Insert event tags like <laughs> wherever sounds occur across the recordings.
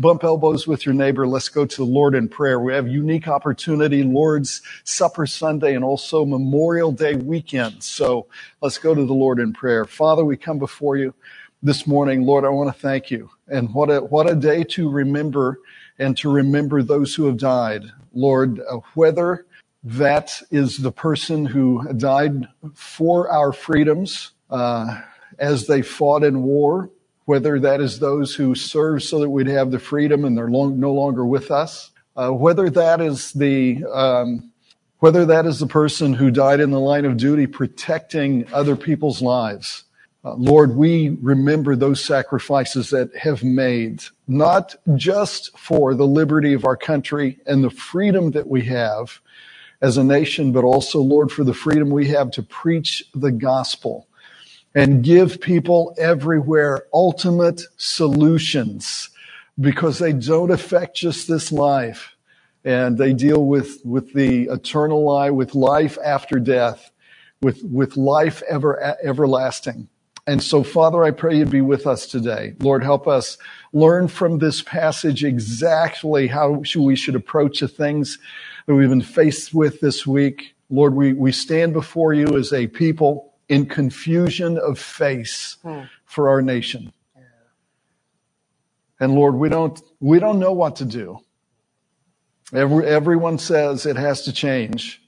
bump elbows with your neighbor. Let's go to the Lord in prayer. We have unique opportunity, Lord's Supper Sunday and also Memorial Day weekend. So let's go to the Lord in prayer. Father, we come before you this morning. Lord, I want to thank you. And what a, what a day to remember and to remember those who have died. Lord, uh, whether that is the person who died for our freedoms, uh, as they fought in war, whether that is those who served so that we'd have the freedom and they're long, no longer with us, uh, whether that is the um, whether that is the person who died in the line of duty protecting other people's lives. Uh, Lord, we remember those sacrifices that have made, not just for the liberty of our country and the freedom that we have as a nation, but also, Lord, for the freedom we have to preach the gospel and give people everywhere ultimate solutions because they don't affect just this life and they deal with, with the eternal life, with life after death, with, with life ever, everlasting. And so, Father, I pray you'd be with us today. Lord, help us learn from this passage exactly how we should approach the things that we've been faced with this week. Lord, we, we stand before you as a people in confusion of face hmm. for our nation. And Lord, we don't, we don't know what to do. Every, everyone says it has to change.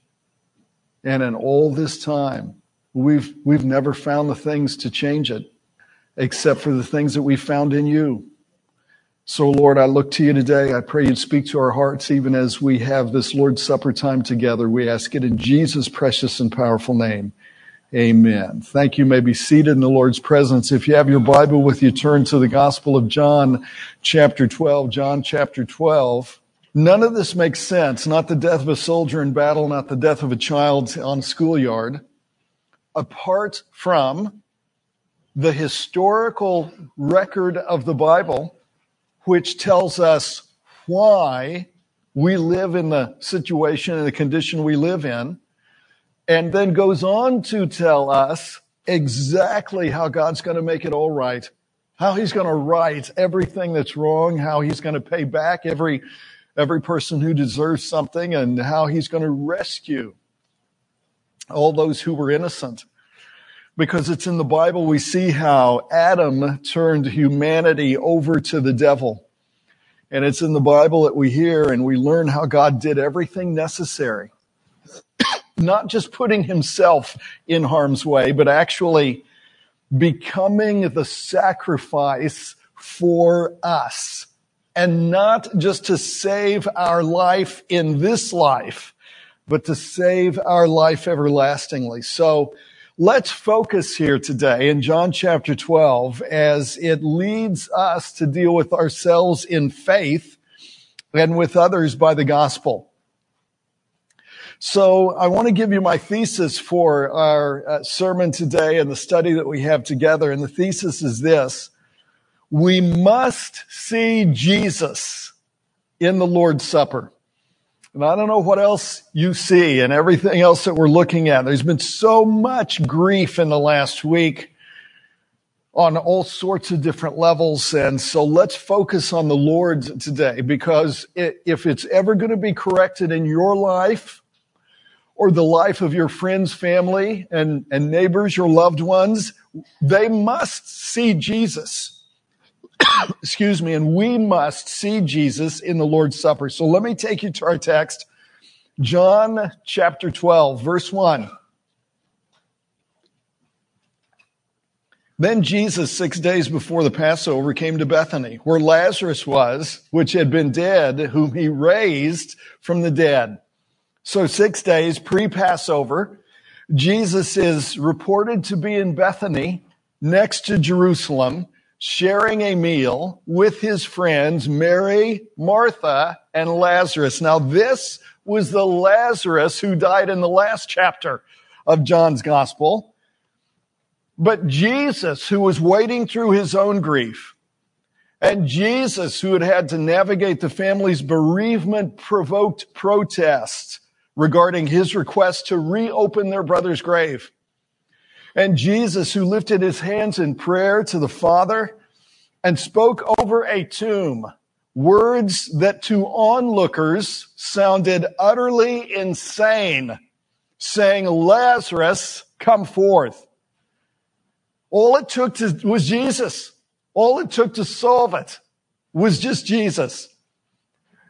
And in all this time, we've, we've never found the things to change it except for the things that we found in you. So Lord, I look to you today. I pray you'd speak to our hearts even as we have this Lord's Supper time together. We ask it in Jesus' precious and powerful name. Amen. Thank you. may be seated in the Lord's presence. If you have your Bible with you, turn to the Gospel of John, chapter 12. John, chapter 12. None of this makes sense. Not the death of a soldier in battle, not the death of a child on schoolyard. Apart from the historical record of the Bible, which tells us why we live in the situation and the condition we live in and then goes on to tell us exactly how God's going to make it all right, how he's going to right everything that's wrong, how he's going to pay back every, every person who deserves something, and how he's going to rescue all those who were innocent. Because it's in the Bible we see how Adam turned humanity over to the devil. And it's in the Bible that we hear and we learn how God did everything necessary not just putting himself in harm's way, but actually becoming the sacrifice for us. And not just to save our life in this life, but to save our life everlastingly. So let's focus here today in John chapter 12 as it leads us to deal with ourselves in faith and with others by the gospel. So I want to give you my thesis for our uh, sermon today and the study that we have together. And the thesis is this. We must see Jesus in the Lord's Supper. And I don't know what else you see and everything else that we're looking at. There's been so much grief in the last week on all sorts of different levels. And so let's focus on the Lord today because if it's ever going to be corrected in your life, or the life of your friends, family, and, and neighbors, your loved ones, they must see Jesus. <coughs> Excuse me, and we must see Jesus in the Lord's Supper. So let me take you to our text, John chapter 12, verse 1. Then Jesus, six days before the Passover, came to Bethany, where Lazarus was, which had been dead, whom he raised from the dead. So six days pre-Passover, Jesus is reported to be in Bethany next to Jerusalem, sharing a meal with his friends, Mary, Martha, and Lazarus. Now this was the Lazarus who died in the last chapter of John's gospel. But Jesus, who was wading through his own grief, and Jesus, who had had to navigate the family's bereavement provoked protests, regarding his request to reopen their brother's grave. And Jesus, who lifted his hands in prayer to the Father and spoke over a tomb words that to onlookers sounded utterly insane, saying, Lazarus, come forth. All it took to, was Jesus. All it took to solve it was just Jesus.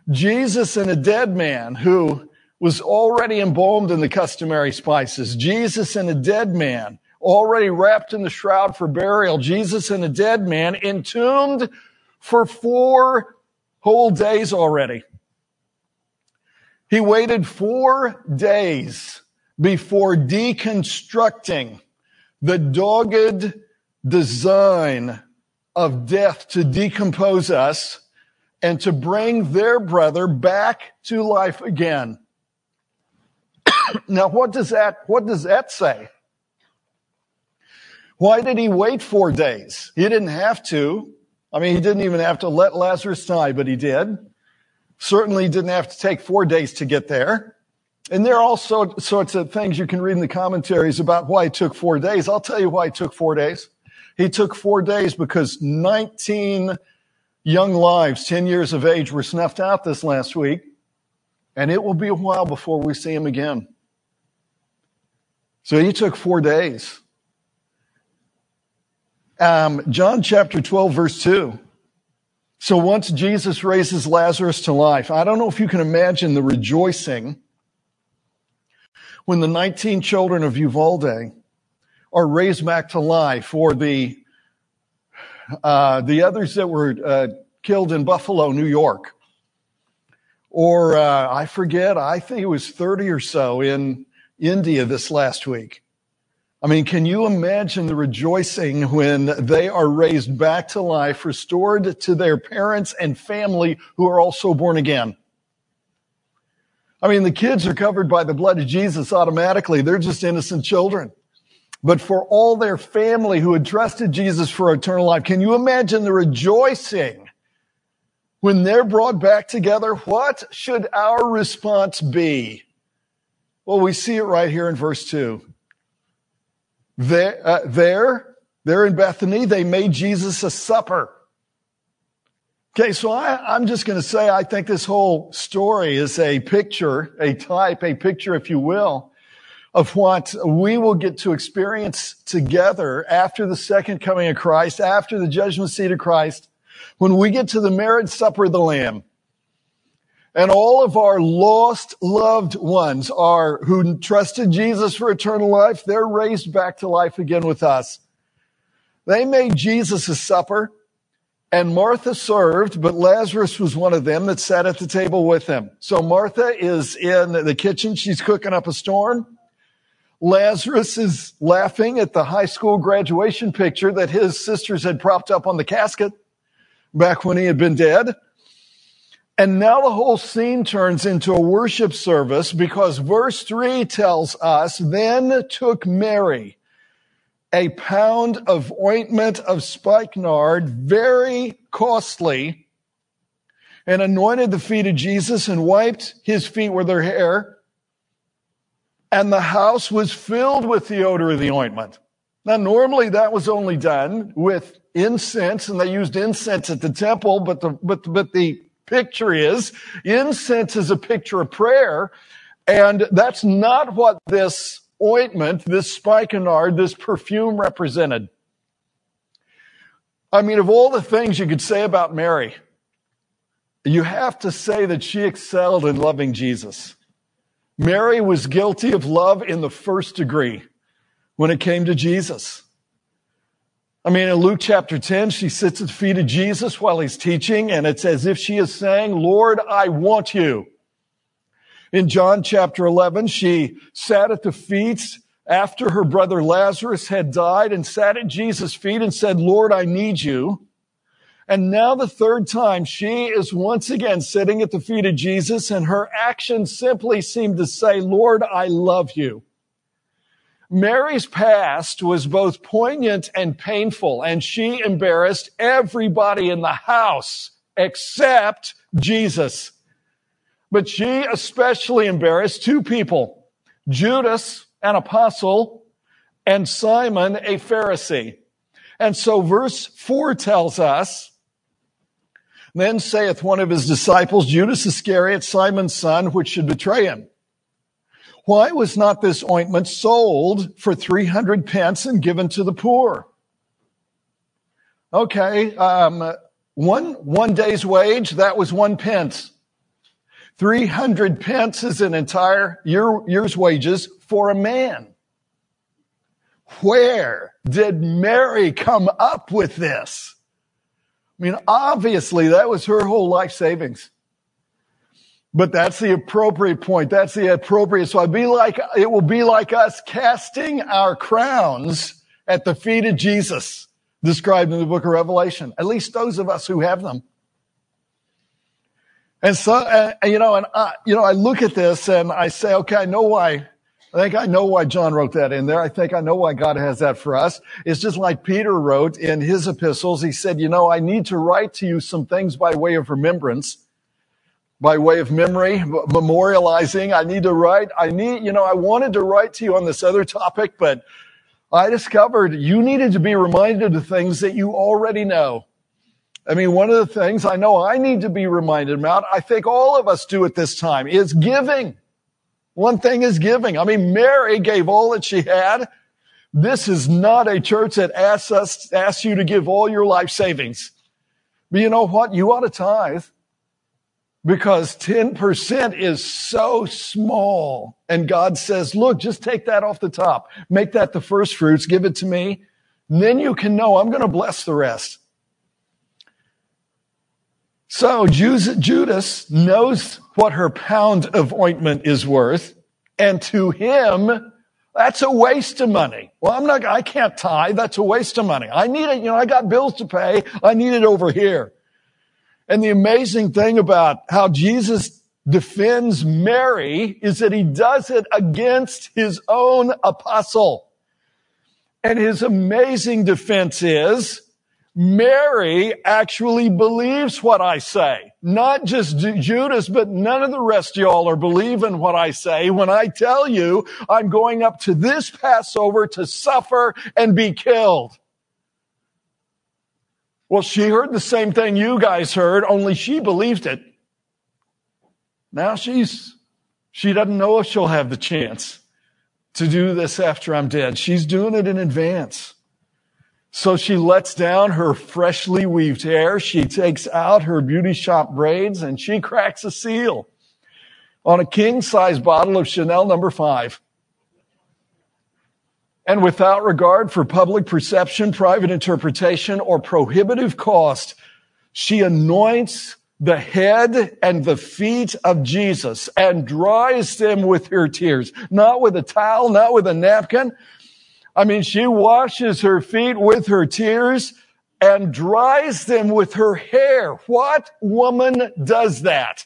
Jesus and a dead man who was already embalmed in the customary spices. Jesus and a dead man already wrapped in the shroud for burial. Jesus and a dead man entombed for four whole days already. He waited four days before deconstructing the dogged design of death to decompose us and to bring their brother back to life again. <coughs> now, what does that, what does that say? Why did he wait four days? He didn't have to. I mean, he didn't even have to let Lazarus die, but he did. Certainly didn't have to take four days to get there. And there are all sorts of things you can read in the commentaries about why it took four days. I'll tell you why it took four days. He took four days because 19 young lives, 10 years of age, were snuffed out this last week. And it will be a while before we see him again. So he took four days. Um, John chapter 12, verse 2. So once Jesus raises Lazarus to life, I don't know if you can imagine the rejoicing when the 19 children of Uvalde are raised back to life, or the uh, the others that were uh, killed in Buffalo, New York, or uh, I forget, I think it was 30 or so in India this last week. I mean, can you imagine the rejoicing when they are raised back to life, restored to their parents and family who are also born again? I mean, the kids are covered by the blood of Jesus automatically. They're just innocent children. But for all their family who had trusted Jesus for eternal life, can you imagine the rejoicing when they're brought back together? What should our response be? Well, we see it right here in verse 2. There, uh, there, there in Bethany, they made Jesus a supper. Okay, so I, I'm just going to say I think this whole story is a picture, a type, a picture, if you will, of what we will get to experience together after the second coming of Christ, after the judgment seat of Christ, when we get to the marriage supper of the Lamb. And all of our lost loved ones are who trusted Jesus for eternal life. They're raised back to life again with us. They made Jesus a supper and Martha served, but Lazarus was one of them that sat at the table with him. So Martha is in the kitchen. She's cooking up a storm. Lazarus is laughing at the high school graduation picture that his sisters had propped up on the casket back when he had been dead. And now the whole scene turns into a worship service because verse three tells us, then took Mary a pound of ointment of spikenard, very costly, and anointed the feet of Jesus and wiped his feet with her hair. And the house was filled with the odor of the ointment. Now, normally that was only done with incense, and they used incense at the temple, but the, but, but the picture is. Incense is a picture of prayer. And that's not what this ointment, this spikenard, this perfume represented. I mean, of all the things you could say about Mary, you have to say that she excelled in loving Jesus. Mary was guilty of love in the first degree when it came to Jesus. I mean, in Luke chapter 10, she sits at the feet of Jesus while he's teaching, and it's as if she is saying, Lord, I want you. In John chapter 11, she sat at the feet after her brother Lazarus had died and sat at Jesus' feet and said, Lord, I need you. And now the third time, she is once again sitting at the feet of Jesus and her actions simply seem to say, Lord, I love you. Mary's past was both poignant and painful, and she embarrassed everybody in the house except Jesus. But she especially embarrassed two people, Judas, an apostle, and Simon, a Pharisee. And so verse four tells us Then saith one of his disciples, Judas Iscariot, Simon's son, which should betray him. Why was not this ointment sold for 300 pence and given to the poor? Okay, um, one, one day's wage, that was one pence. 300 pence is an entire year, year's wages for a man. Where did Mary come up with this? I mean, obviously that was her whole life savings. But that's the appropriate point. That's the appropriate. So I'd be like, it will be like us casting our crowns at the feet of Jesus, described in the book of Revelation. At least those of us who have them. And so, uh, you know, and I, you know, I look at this and I say, okay, I know why. I think I know why John wrote that in there. I think I know why God has that for us. It's just like Peter wrote in his epistles. He said, you know, I need to write to you some things by way of remembrance, by way of memory, memorializing. I need to write. I need, you know, I wanted to write to you on this other topic, but I discovered you needed to be reminded of things that you already know. I mean, one of the things I know I need to be reminded about, I think all of us do at this time, is giving. One thing is giving. I mean, Mary gave all that she had. This is not a church that asks us, asks you to give all your life savings. But you know what? You ought to tithe because 10% is so small. And God says, look, just take that off the top. Make that the first fruits. Give it to me. Then you can know I'm going to bless the rest. So Judas knows what her pound of ointment is worth. And to him, that's a waste of money. Well, I'm not, I can't tithe. That's a waste of money. I need it. You know, I got bills to pay. I need it over here. And the amazing thing about how Jesus defends Mary is that he does it against his own apostle. And his amazing defense is, Mary actually believes what I say. Not just Judas, but none of the rest of y'all are believing what I say when I tell you I'm going up to this Passover to suffer and be killed. Well, she heard the same thing you guys heard, only she believed it. Now she's, she doesn't know if she'll have the chance to do this after I'm dead. She's doing it in advance. So she lets down her freshly weaved hair. She takes out her beauty shop braids and she cracks a seal on a king size bottle of Chanel number five. And without regard for public perception, private interpretation, or prohibitive cost, she anoints the head and the feet of Jesus and dries them with her tears, not with a towel, not with a napkin, I mean, she washes her feet with her tears and dries them with her hair. What woman does that?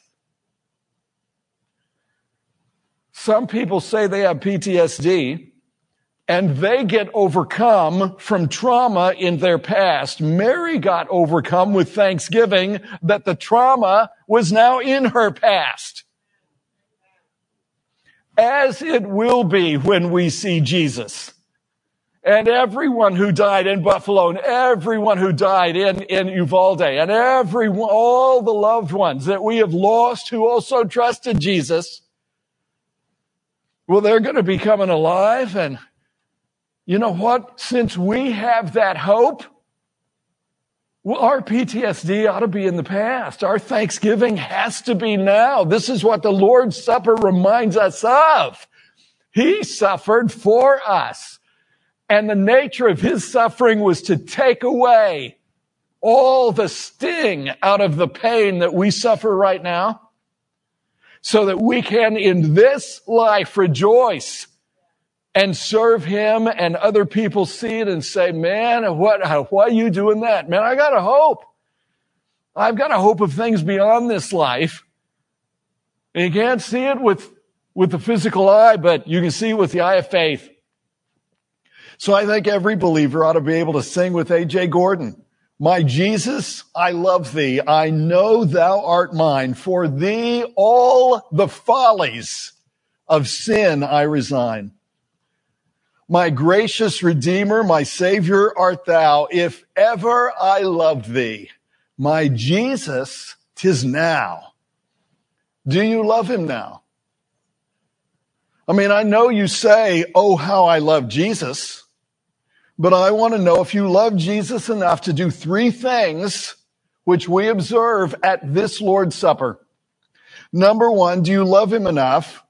Some people say they have PTSD and they get overcome from trauma in their past. Mary got overcome with thanksgiving that the trauma was now in her past. As it will be when we see Jesus and everyone who died in Buffalo and everyone who died in, in Uvalde and everyone, all the loved ones that we have lost who also trusted Jesus. Well, they're going to be coming alive. And you know what? Since we have that hope, well, our PTSD ought to be in the past. Our Thanksgiving has to be now. This is what the Lord's Supper reminds us of. He suffered for us. And the nature of his suffering was to take away all the sting out of the pain that we suffer right now so that we can in this life rejoice and serve him and other people see it and say, man, what, why are you doing that? Man, I got a hope. I've got a hope of things beyond this life. And you can't see it with, with the physical eye, but you can see it with the eye of faith. So I think every believer ought to be able to sing with A.J. Gordon. My Jesus, I love thee. I know thou art mine. For thee all the follies of sin I resign. My gracious Redeemer, my Savior art thou. If ever I loved thee, my Jesus, tis now. Do you love him now? I mean, I know you say, oh, how I love Jesus, but I want to know if you love Jesus enough to do three things which we observe at this Lord's Supper. Number one, do you love him enough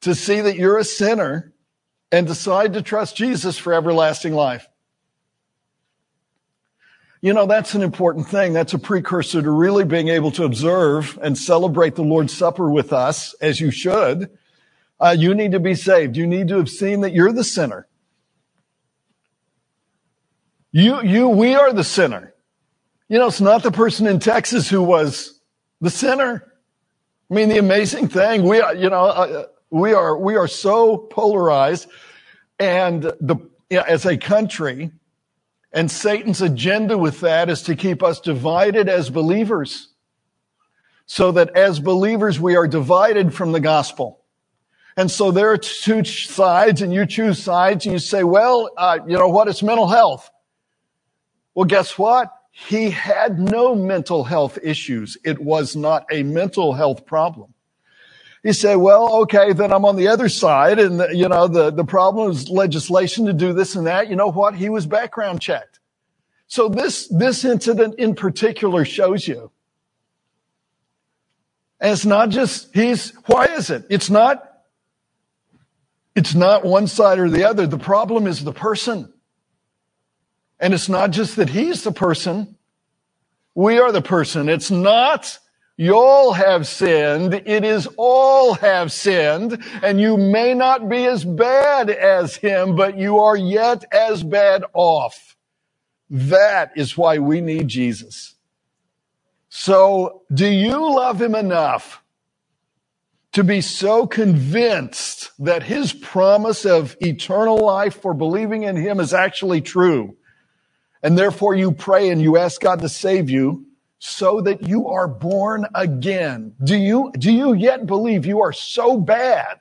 to see that you're a sinner and decide to trust Jesus for everlasting life? You know, that's an important thing. That's a precursor to really being able to observe and celebrate the Lord's Supper with us, as you should. Uh, you need to be saved. You need to have seen that you're the sinner. You, you, we are the sinner. You know, it's not the person in Texas who was the sinner. I mean, the amazing thing, we are, you know, uh, we are, we are so polarized and the, you know, as a country, and Satan's agenda with that is to keep us divided as believers. So that as believers, we are divided from the gospel. And so there are two sides and you choose sides and you say, well, uh, you know what? It's mental health. Well, guess what? He had no mental health issues. It was not a mental health problem. You say, well, okay, then I'm on the other side and, the, you know, the, the problem is legislation to do this and that. You know what? He was background checked. So this, this incident in particular shows you. And it's not just, he's, why is it? It's not, it's not one side or the other. The problem is the person. And it's not just that he's the person. We are the person. It's not you all have sinned. It is all have sinned. And you may not be as bad as him, but you are yet as bad off. That is why we need Jesus. So do you love him enough to be so convinced that his promise of eternal life for believing in him is actually true? And therefore you pray and you ask God to save you so that you are born again. Do you, do you yet believe you are so bad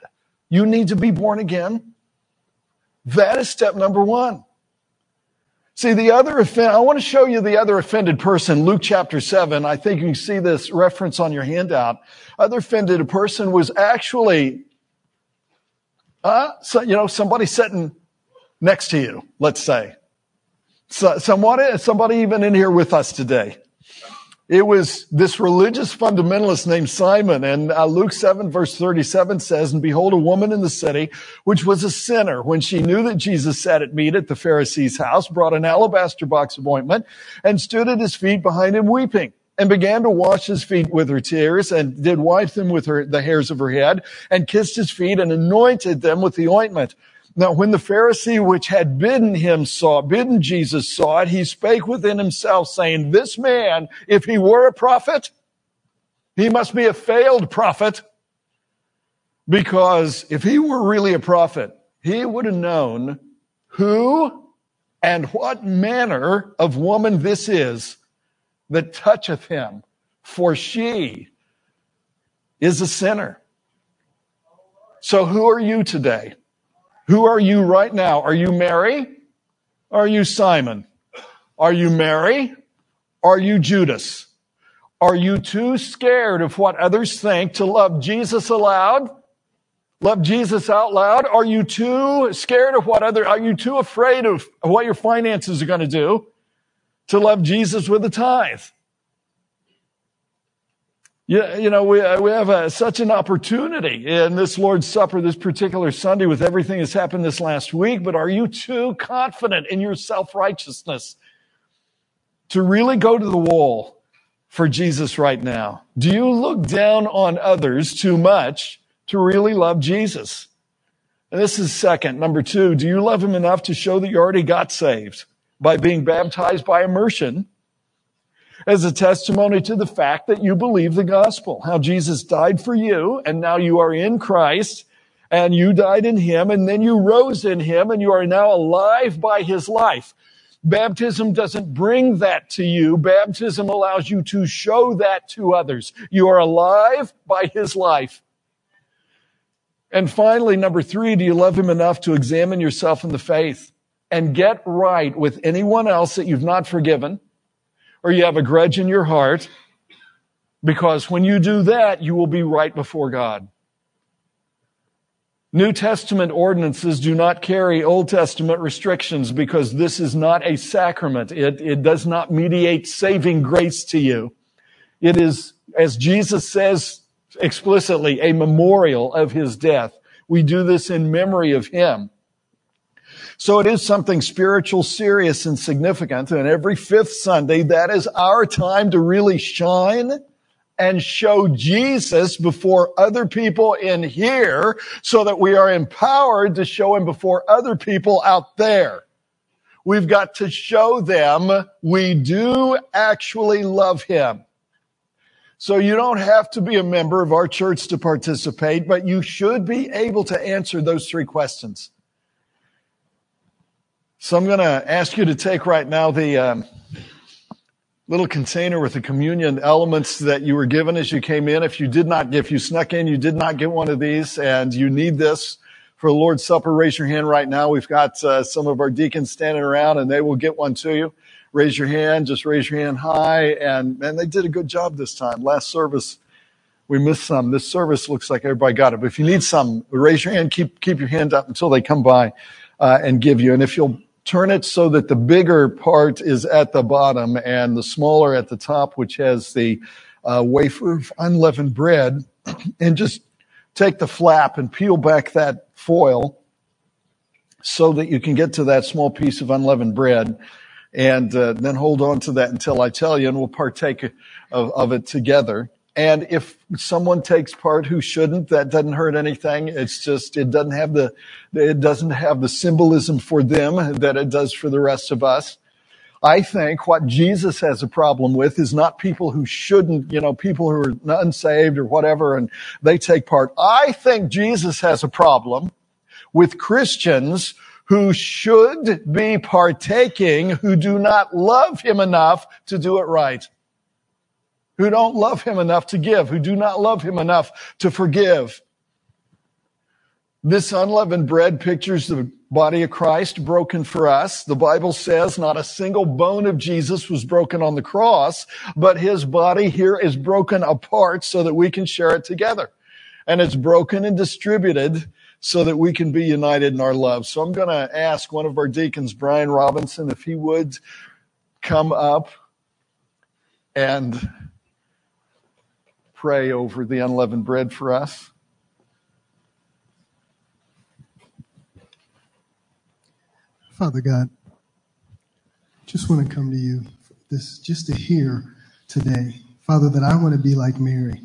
you need to be born again? That is step number one. See, the other offend, I want to show you the other offended person, Luke chapter 7. I think you can see this reference on your handout. Other offended person was actually, uh, so, you know, somebody sitting next to you, let's say. So, somebody, somebody even in here with us today. It was this religious fundamentalist named Simon. And uh, Luke 7 verse 37 says, And behold, a woman in the city, which was a sinner, when she knew that Jesus sat at meat at the Pharisee's house, brought an alabaster box of ointment and stood at his feet behind him weeping and began to wash his feet with her tears and did wipe them with her, the hairs of her head and kissed his feet and anointed them with the ointment. Now, when the Pharisee which had bidden him saw, bidden Jesus saw it, he spake within himself saying, this man, if he were a prophet, he must be a failed prophet because if he were really a prophet, he would have known who and what manner of woman this is that toucheth him, for she is a sinner. So who are you today? Who are you right now? Are you Mary? Are you Simon? Are you Mary? Are you Judas? Are you too scared of what others think to love Jesus aloud? Love Jesus out loud? Are you too scared of what other, are you too afraid of what your finances are going to do to love Jesus with a tithe? You, you know, we, we have a, such an opportunity in this Lord's Supper this particular Sunday with everything that's happened this last week, but are you too confident in your self-righteousness to really go to the wall for Jesus right now? Do you look down on others too much to really love Jesus? And this is second. Number two, do you love him enough to show that you already got saved by being baptized by immersion? As a testimony to the fact that you believe the gospel, how Jesus died for you and now you are in Christ and you died in him and then you rose in him and you are now alive by his life. Baptism doesn't bring that to you. Baptism allows you to show that to others. You are alive by his life. And finally, number three, do you love him enough to examine yourself in the faith and get right with anyone else that you've not forgiven? Or you have a grudge in your heart, because when you do that, you will be right before God. New Testament ordinances do not carry Old Testament restrictions because this is not a sacrament. It, it does not mediate saving grace to you. It is, as Jesus says explicitly, a memorial of his death. We do this in memory of him. So it is something spiritual, serious, and significant. And every fifth Sunday, that is our time to really shine and show Jesus before other people in here so that we are empowered to show him before other people out there. We've got to show them we do actually love him. So you don't have to be a member of our church to participate, but you should be able to answer those three questions. So I'm going to ask you to take right now the um, little container with the communion elements that you were given as you came in. If you did not, if you snuck in, you did not get one of these and you need this for the Lord's Supper, raise your hand right now. We've got uh, some of our deacons standing around and they will get one to you. Raise your hand, just raise your hand high. And man, they did a good job this time. Last service, we missed some. This service looks like everybody got it. But if you need some, raise your hand, keep, keep your hand up until they come by uh, and give you. And if you'll turn it so that the bigger part is at the bottom and the smaller at the top, which has the uh, wafer of unleavened bread, <clears throat> and just take the flap and peel back that foil so that you can get to that small piece of unleavened bread and uh, then hold on to that until I tell you and we'll partake of, of it together. And if someone takes part who shouldn't, that doesn't hurt anything. It's just, it doesn't have the, it doesn't have the symbolism for them that it does for the rest of us. I think what Jesus has a problem with is not people who shouldn't, you know, people who are unsaved or whatever and they take part. I think Jesus has a problem with Christians who should be partaking who do not love him enough to do it right who don't love him enough to give, who do not love him enough to forgive. This unleavened bread pictures the body of Christ broken for us. The Bible says not a single bone of Jesus was broken on the cross, but his body here is broken apart so that we can share it together. And it's broken and distributed so that we can be united in our love. So I'm going to ask one of our deacons, Brian Robinson, if he would come up and pray over the unleavened bread for us? Father God, just want to come to you this just to hear today, Father, that I want to be like Mary.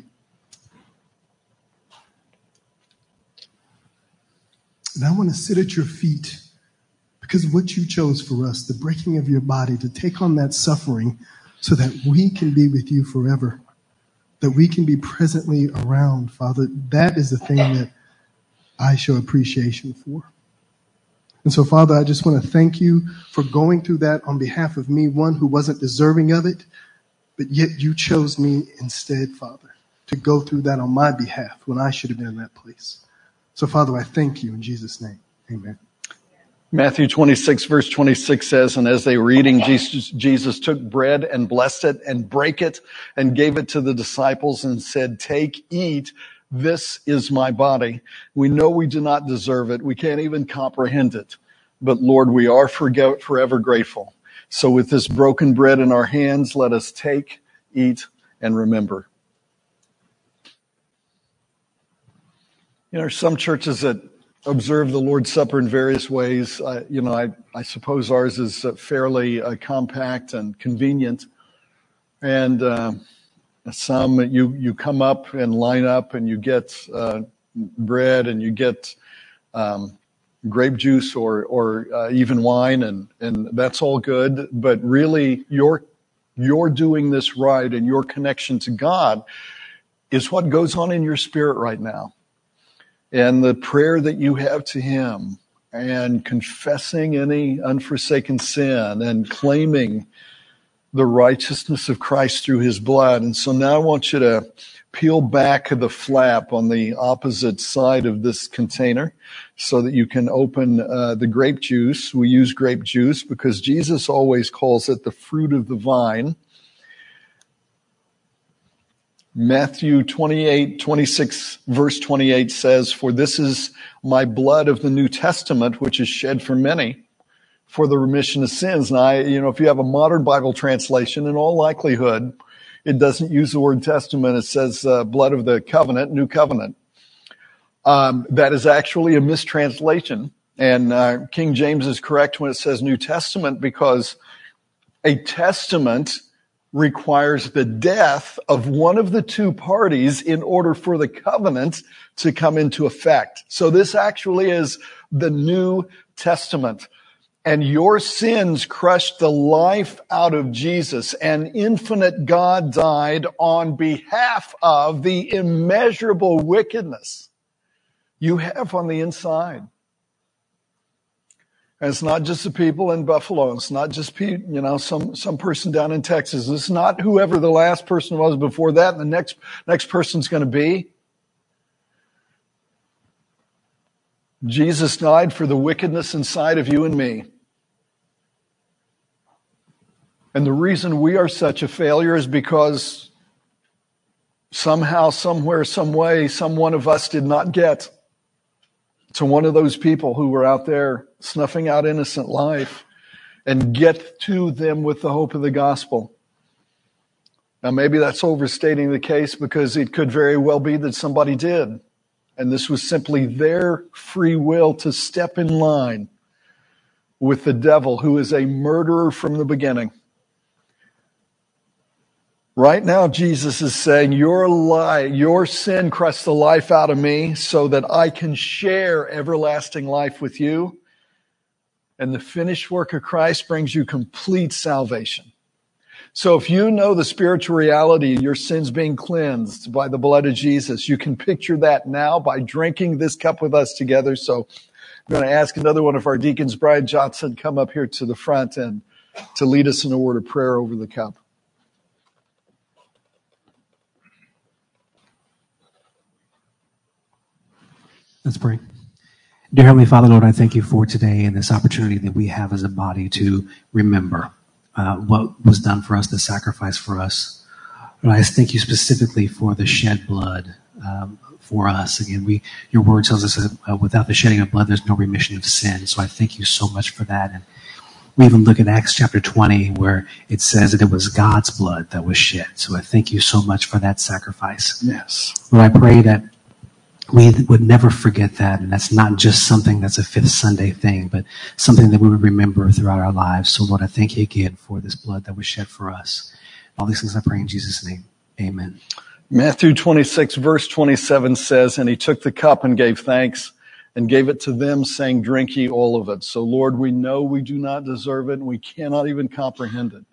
And I want to sit at your feet because of what you chose for us, the breaking of your body, to take on that suffering so that we can be with you forever that we can be presently around, Father, that is the thing that I show appreciation for. And so, Father, I just want to thank you for going through that on behalf of me, one who wasn't deserving of it, but yet you chose me instead, Father, to go through that on my behalf when I should have been in that place. So, Father, I thank you in Jesus' name. Amen. Matthew 26 verse 26 says, and as they were eating, Jesus, Jesus took bread and blessed it and break it and gave it to the disciples and said, take, eat. This is my body. We know we do not deserve it. We can't even comprehend it. But Lord, we are forever grateful. So with this broken bread in our hands, let us take, eat, and remember. You know, some churches that observe the Lord's Supper in various ways. Uh, you know, I, I, suppose ours is uh, fairly uh, compact and convenient. And uh, some you you come up and line up and you get uh, bread and you get um, grape juice or or uh, even wine and and that's all good. But really, your you're doing this right and your connection to God is what goes on in your spirit right now and the prayer that you have to Him and confessing any unforsaken sin and claiming the righteousness of Christ through His blood. And so now I want you to peel back the flap on the opposite side of this container so that you can open uh, the grape juice. We use grape juice because Jesus always calls it the fruit of the vine. Matthew 28, 26, verse 28 says, For this is my blood of the New Testament, which is shed for many for the remission of sins. And I, you know, if you have a modern Bible translation, in all likelihood, it doesn't use the word testament. It says uh, blood of the covenant, new covenant. Um, that is actually a mistranslation. And uh, King James is correct when it says New Testament because a testament requires the death of one of the two parties in order for the covenant to come into effect. So this actually is the New Testament. And your sins crushed the life out of Jesus and infinite God died on behalf of the immeasurable wickedness you have on the inside. And it's not just the people in Buffalo. It's not just Pete, you know some some person down in Texas. It's not whoever the last person was before that, and the next next person's going to be. Jesus died for the wickedness inside of you and me. And the reason we are such a failure is because somehow, somewhere, some way, some one of us did not get to one of those people who were out there snuffing out innocent life and get to them with the hope of the gospel. Now, maybe that's overstating the case because it could very well be that somebody did. And this was simply their free will to step in line with the devil, who is a murderer from the beginning. Right now, Jesus is saying, your lie, your sin crushed the life out of me so that I can share everlasting life with you. And the finished work of Christ brings you complete salvation. So if you know the spiritual reality, your sins being cleansed by the blood of Jesus, you can picture that now by drinking this cup with us together. So I'm going to ask another one of our deacons, Brian Johnson, come up here to the front and to lead us in a word of prayer over the cup. Let's pray. Dear Heavenly Father, Lord, I thank you for today and this opportunity that we have as a body to remember uh, what was done for us, the sacrifice for us. Lord, I thank you specifically for the shed blood um, for us. Again, we your word tells us that uh, without the shedding of blood, there's no remission of sin. So I thank you so much for that. And we even look at Acts chapter 20 where it says that it was God's blood that was shed. So I thank you so much for that sacrifice. Yes. Lord, I pray that we would never forget that. And that's not just something that's a fifth Sunday thing, but something that we would remember throughout our lives. So Lord, I thank you again for this blood that was shed for us. All these things I pray in Jesus' name. Amen. Matthew 26 verse 27 says, and he took the cup and gave thanks and gave it to them saying, drink ye all of it. So Lord, we know we do not deserve it and we cannot even comprehend it,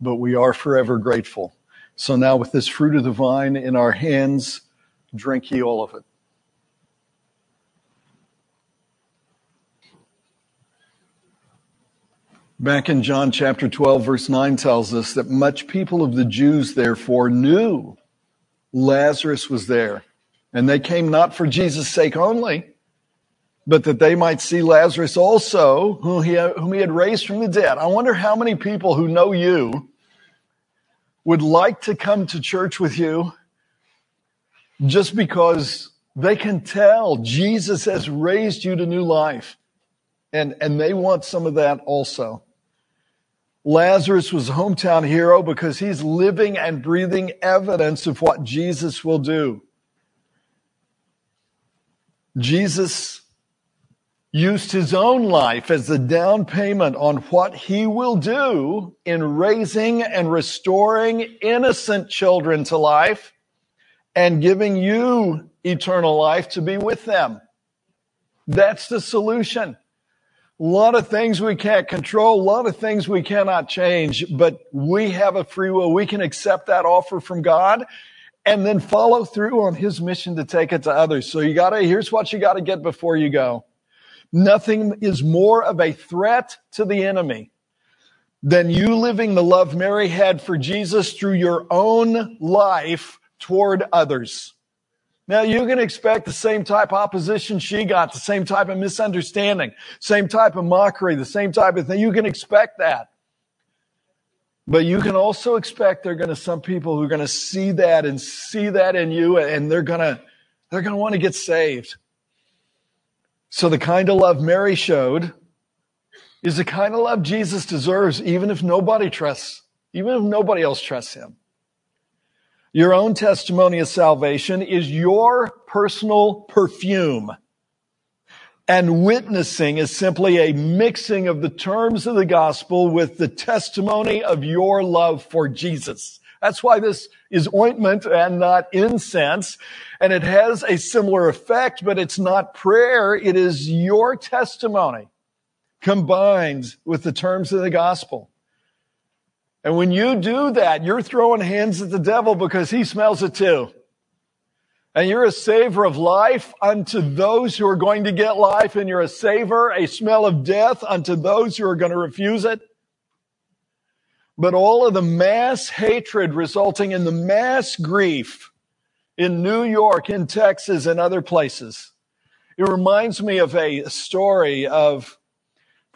but we are forever grateful. So now with this fruit of the vine in our hands, drink ye all of it. Back in John chapter 12, verse 9 tells us that much people of the Jews, therefore, knew Lazarus was there. And they came not for Jesus' sake only, but that they might see Lazarus also, whom he, whom he had raised from the dead. I wonder how many people who know you would like to come to church with you just because they can tell Jesus has raised you to new life. And, and they want some of that also. Lazarus was a hometown hero because he's living and breathing evidence of what Jesus will do. Jesus used his own life as the down payment on what he will do in raising and restoring innocent children to life and giving you eternal life to be with them. That's the solution. A lot of things we can't control, a lot of things we cannot change, but we have a free will. We can accept that offer from God and then follow through on his mission to take it to others. So you gotta, here's what you gotta get before you go. Nothing is more of a threat to the enemy than you living the love Mary had for Jesus through your own life toward others. Now you can expect the same type of opposition she got, the same type of misunderstanding, same type of mockery, the same type of thing. You can expect that. But you can also expect there are going to some people who are going to see that and see that in you and they're going to, they're going to want to get saved. So the kind of love Mary showed is the kind of love Jesus deserves, even if nobody trusts, even if nobody else trusts him. Your own testimony of salvation is your personal perfume. And witnessing is simply a mixing of the terms of the gospel with the testimony of your love for Jesus. That's why this is ointment and not incense. And it has a similar effect, but it's not prayer. It is your testimony combined with the terms of the gospel. And when you do that, you're throwing hands at the devil because he smells it too. And you're a savor of life unto those who are going to get life, and you're a savor, a smell of death unto those who are going to refuse it. But all of the mass hatred resulting in the mass grief in New York, in Texas, and other places. It reminds me of a story of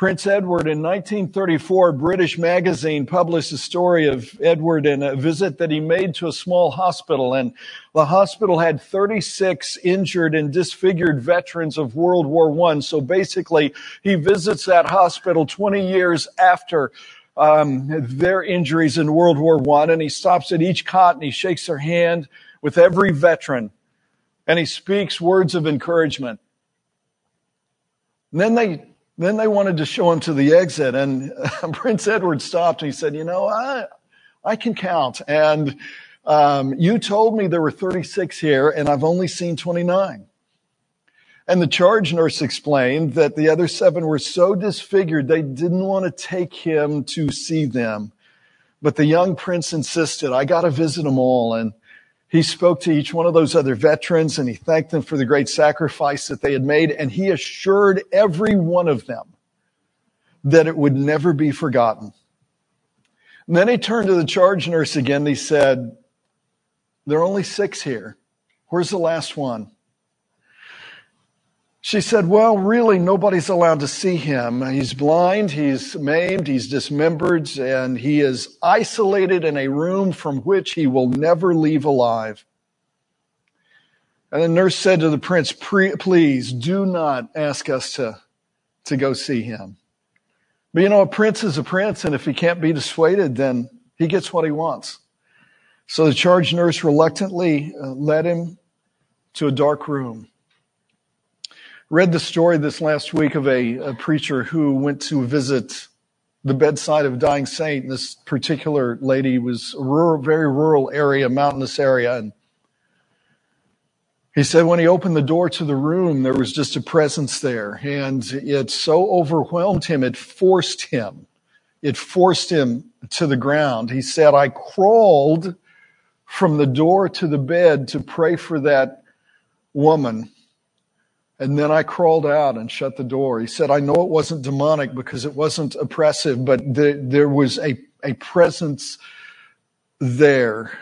Prince Edward in 1934, British magazine published a story of Edward and a visit that he made to a small hospital. And the hospital had 36 injured and disfigured veterans of World War I. So basically, he visits that hospital 20 years after um, their injuries in World War I, and he stops at each cot and he shakes their hand with every veteran, and he speaks words of encouragement. And then they then they wanted to show him to the exit, and <laughs> Prince Edward stopped and he said, "You know, I I can count, and um, you told me there were 36 here, and I've only seen 29." And the charge nurse explained that the other seven were so disfigured they didn't want to take him to see them. But the young prince insisted, I got to visit them all. And he spoke to each one of those other veterans and he thanked them for the great sacrifice that they had made. And he assured every one of them that it would never be forgotten. And then he turned to the charge nurse again. And he said, there are only six here. Where's the last one? She said, well, really, nobody's allowed to see him. He's blind, he's maimed, he's dismembered, and he is isolated in a room from which he will never leave alive. And the nurse said to the prince, please do not ask us to, to go see him. But you know, a prince is a prince, and if he can't be dissuaded, then he gets what he wants. So the charge nurse reluctantly uh, led him to a dark room read the story this last week of a, a, preacher who went to visit the bedside of a dying saint. This particular lady was a rural, very rural area, mountainous area. And he said when he opened the door to the room, there was just a presence there. And it so overwhelmed him, it forced him. It forced him to the ground. He said, I crawled from the door to the bed to pray for that woman and then I crawled out and shut the door. He said, I know it wasn't demonic because it wasn't oppressive, but the, there was a, a presence there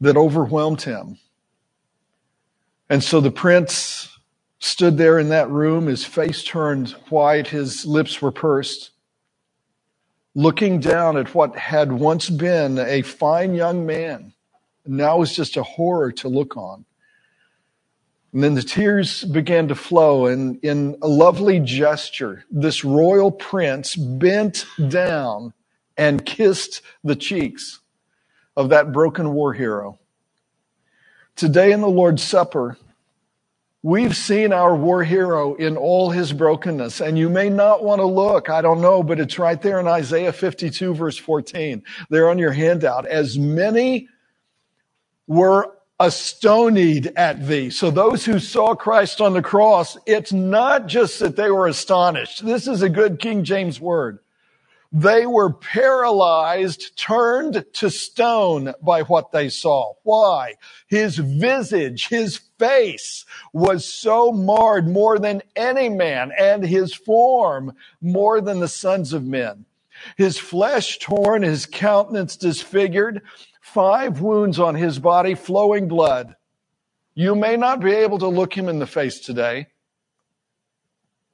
that overwhelmed him. And so the prince stood there in that room, his face turned white, his lips were pursed, looking down at what had once been a fine young man, now was just a horror to look on. And then the tears began to flow, and in a lovely gesture, this royal prince bent down and kissed the cheeks of that broken war hero. Today in the Lord's Supper, we've seen our war hero in all his brokenness, and you may not want to look, I don't know, but it's right there in Isaiah 52, verse 14. There on your handout. As many were astonied at thee. So those who saw Christ on the cross, it's not just that they were astonished. This is a good King James word. They were paralyzed, turned to stone by what they saw. Why? His visage, his face was so marred more than any man and his form more than the sons of men. His flesh torn, his countenance disfigured, five wounds on his body, flowing blood. You may not be able to look him in the face today,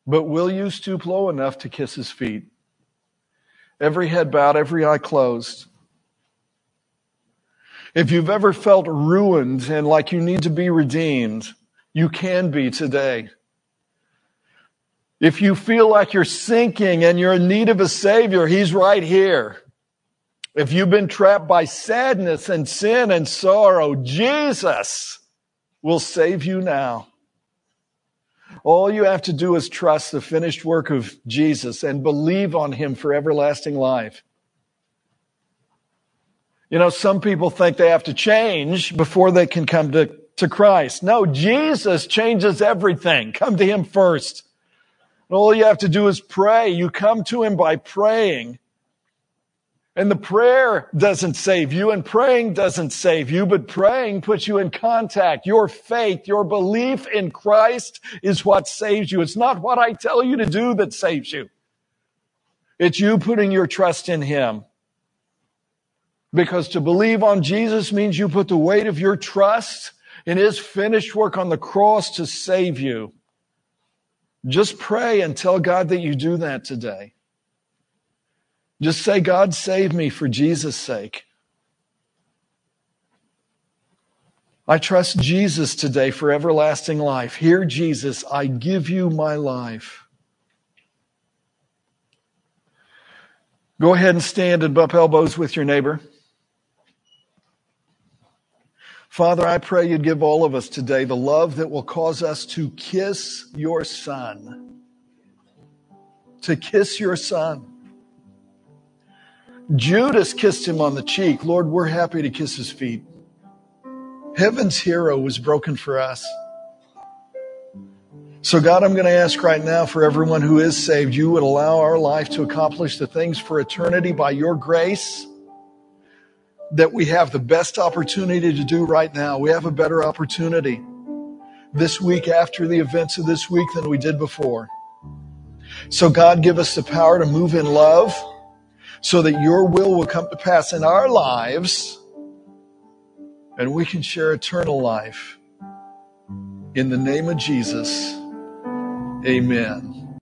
but will you stoop low enough to kiss his feet? Every head bowed, every eye closed. If you've ever felt ruined and like you need to be redeemed, you can be today. If you feel like you're sinking and you're in need of a savior, he's right here. If you've been trapped by sadness and sin and sorrow, Jesus will save you now. All you have to do is trust the finished work of Jesus and believe on him for everlasting life. You know, some people think they have to change before they can come to, to Christ. No, Jesus changes everything. Come to him first. All you have to do is pray. You come to him by praying. And the prayer doesn't save you and praying doesn't save you, but praying puts you in contact. Your faith, your belief in Christ is what saves you. It's not what I tell you to do that saves you. It's you putting your trust in Him. Because to believe on Jesus means you put the weight of your trust in His finished work on the cross to save you. Just pray and tell God that you do that today. Just say, God, save me for Jesus' sake. I trust Jesus today for everlasting life. Here, Jesus, I give you my life. Go ahead and stand and bump elbows with your neighbor. Father, I pray you'd give all of us today the love that will cause us to kiss your son. To kiss your son. Judas kissed him on the cheek. Lord, we're happy to kiss his feet. Heaven's hero was broken for us. So, God, I'm going to ask right now for everyone who is saved, you would allow our life to accomplish the things for eternity by your grace that we have the best opportunity to do right now. We have a better opportunity this week after the events of this week than we did before. So God, give us the power to move in love so that your will will come to pass in our lives and we can share eternal life. In the name of Jesus, amen.